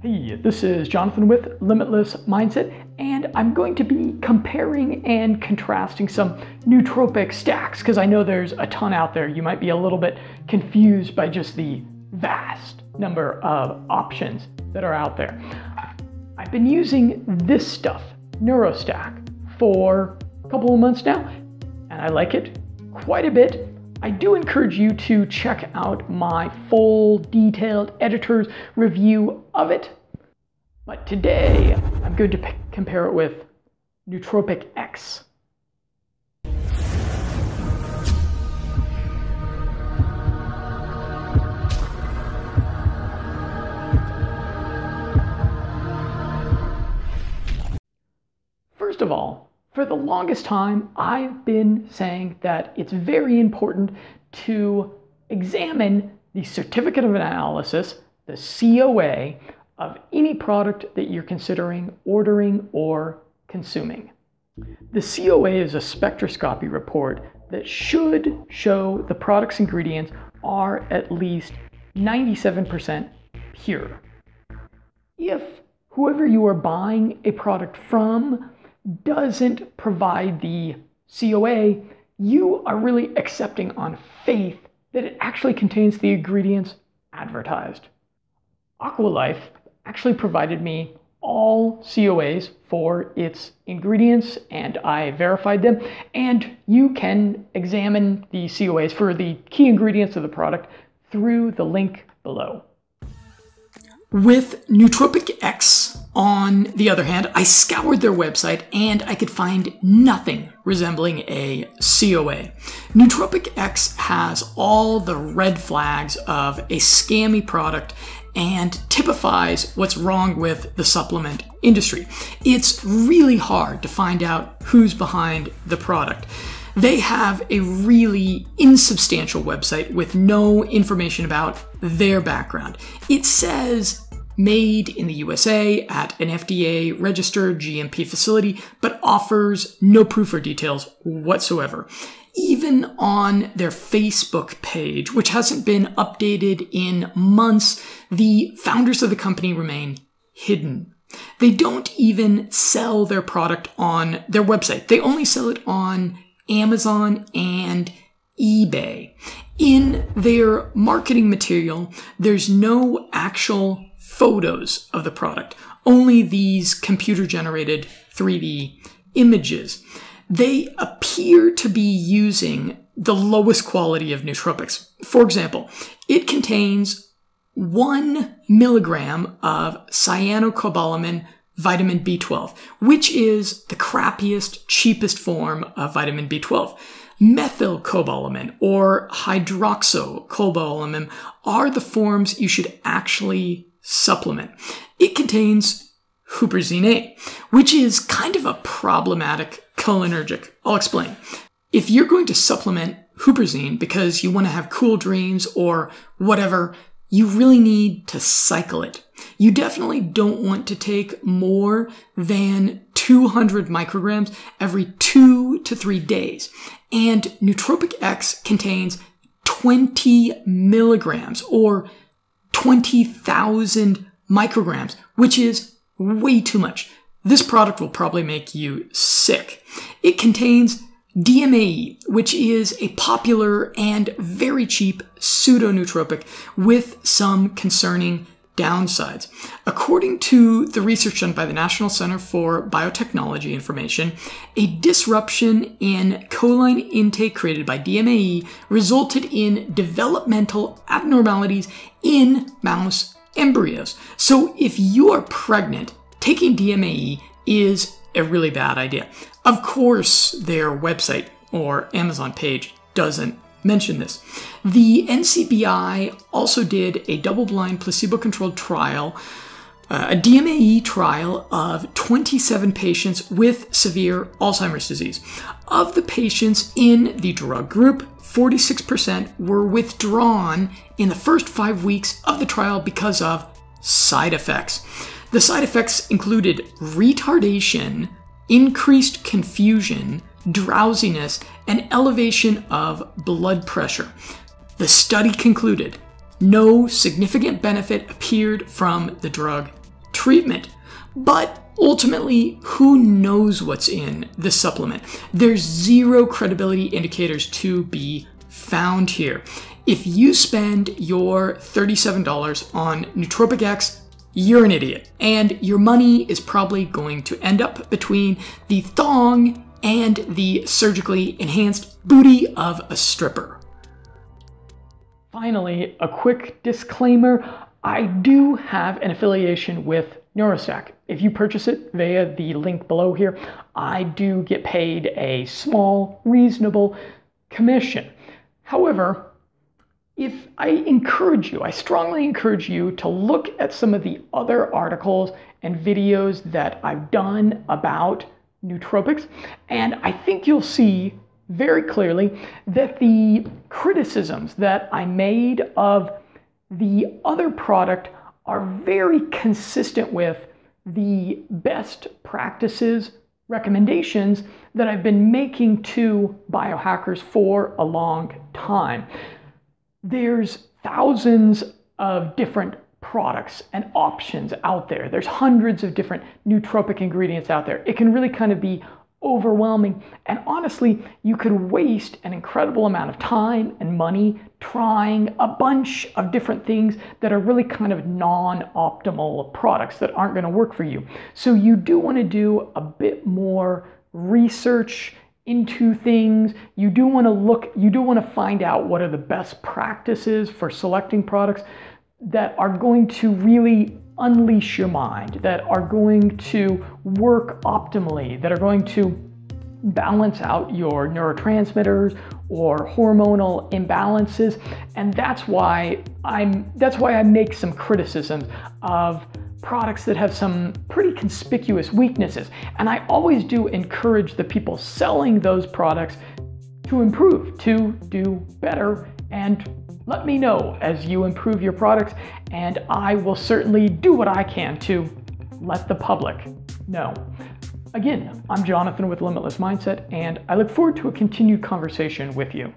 Hey, this is Jonathan with Limitless Mindset, and I'm going to be comparing and contrasting some nootropic stacks because I know there's a ton out there. You might be a little bit confused by just the vast number of options that are out there. I've been using this stuff, NeuroStack, for a couple of months now, and I like it quite a bit. I do encourage you to check out my full detailed editor's review of it. But today I'm going to compare it with Nootropic X. longest time, I've been saying that it's very important to examine the certificate of analysis, the COA, of any product that you're considering ordering or consuming. The COA is a spectroscopy report that should show the product's ingredients are at least 97% pure. If whoever you are buying a product from doesn't provide the COA, you are really accepting on faith that it actually contains the ingredients advertised. Aqualife actually provided me all COAs for its ingredients and I verified them. And you can examine the COAs for the key ingredients of the product through the link below. With Nootropic X, on the other hand, I scoured their website and I could find nothing resembling a COA. Nootropic X has all the red flags of a scammy product and typifies what's wrong with the supplement industry. It's really hard to find out who's behind the product. They have a really insubstantial website with no information about their background. It says made in the USA at an FDA registered GMP facility, but offers no proof or details whatsoever. Even on their Facebook page, which hasn't been updated in months, the founders of the company remain hidden. They don't even sell their product on their website. They only sell it on Amazon and eBay. In their marketing material, there's no actual photos of the product, only these computer generated 3D images. They appear to be using the lowest quality of nootropics. For example, it contains one milligram of cyanocobalamin vitamin B12, which is the crappiest, cheapest form of vitamin B12. Methylcobalamin or hydroxycobalamin are the forms you should actually supplement. It contains huperzine A, which is kind of a problematic cholinergic. I'll explain. If you're going to supplement huperzine because you want to have cool dreams or whatever, you really need to cycle it. You definitely don't want to take more than 200 micrograms every two to three days. And Nootropic X contains 20 milligrams or 20,000 micrograms, which is way too much. This product will probably make you sick. It contains DMAE, which is a popular and very cheap pseudo-nootropic with some concerning downsides. According to the research done by the National Center for Biotechnology Information, a disruption in choline intake created by DMAE resulted in developmental abnormalities in mouse embryos. So if you are pregnant, taking DMAE is a really bad idea. Of course, their website or Amazon page doesn't mention this. The NCBI also did a double blind placebo controlled trial, uh, a DMAE trial of 27 patients with severe Alzheimer's disease. Of the patients in the drug group, 46% were withdrawn in the first five weeks of the trial because of side effects. The side effects included retardation, increased confusion, drowsiness, and elevation of blood pressure. The study concluded no significant benefit appeared from the drug treatment. But ultimately, who knows what's in the supplement? There's zero credibility indicators to be found here. If you spend your $37 on Nootropic X, you're an idiot. And your money is probably going to end up between the thong and the surgically enhanced booty of a stripper. Finally, a quick disclaimer I do have an affiliation with Neurostack. If you purchase it via the link below here, I do get paid a small, reasonable commission. However, if I encourage you, I strongly encourage you to look at some of the other articles and videos that I've done about nootropics, and I think you'll see very clearly that the criticisms that I made of the other product are very consistent with the best practices recommendations that I've been making to biohackers for a long time. There's thousands of different products and options out there. There's hundreds of different nootropic ingredients out there. It can really kind of be overwhelming. And honestly, you could waste an incredible amount of time and money trying a bunch of different things that are really kind of non optimal products that aren't going to work for you. So, you do want to do a bit more research into things. You do want to look, you do want to find out what are the best practices for selecting products that are going to really unleash your mind, that are going to work optimally, that are going to balance out your neurotransmitters or hormonal imbalances and that's why I'm that's why I make some criticisms of products that have some pretty conspicuous weaknesses and I always do encourage the people selling those products to improve to do better and let me know as you improve your products, and I will certainly do what I can to let the public know. Again, I'm Jonathan with Limitless Mindset, and I look forward to a continued conversation with you.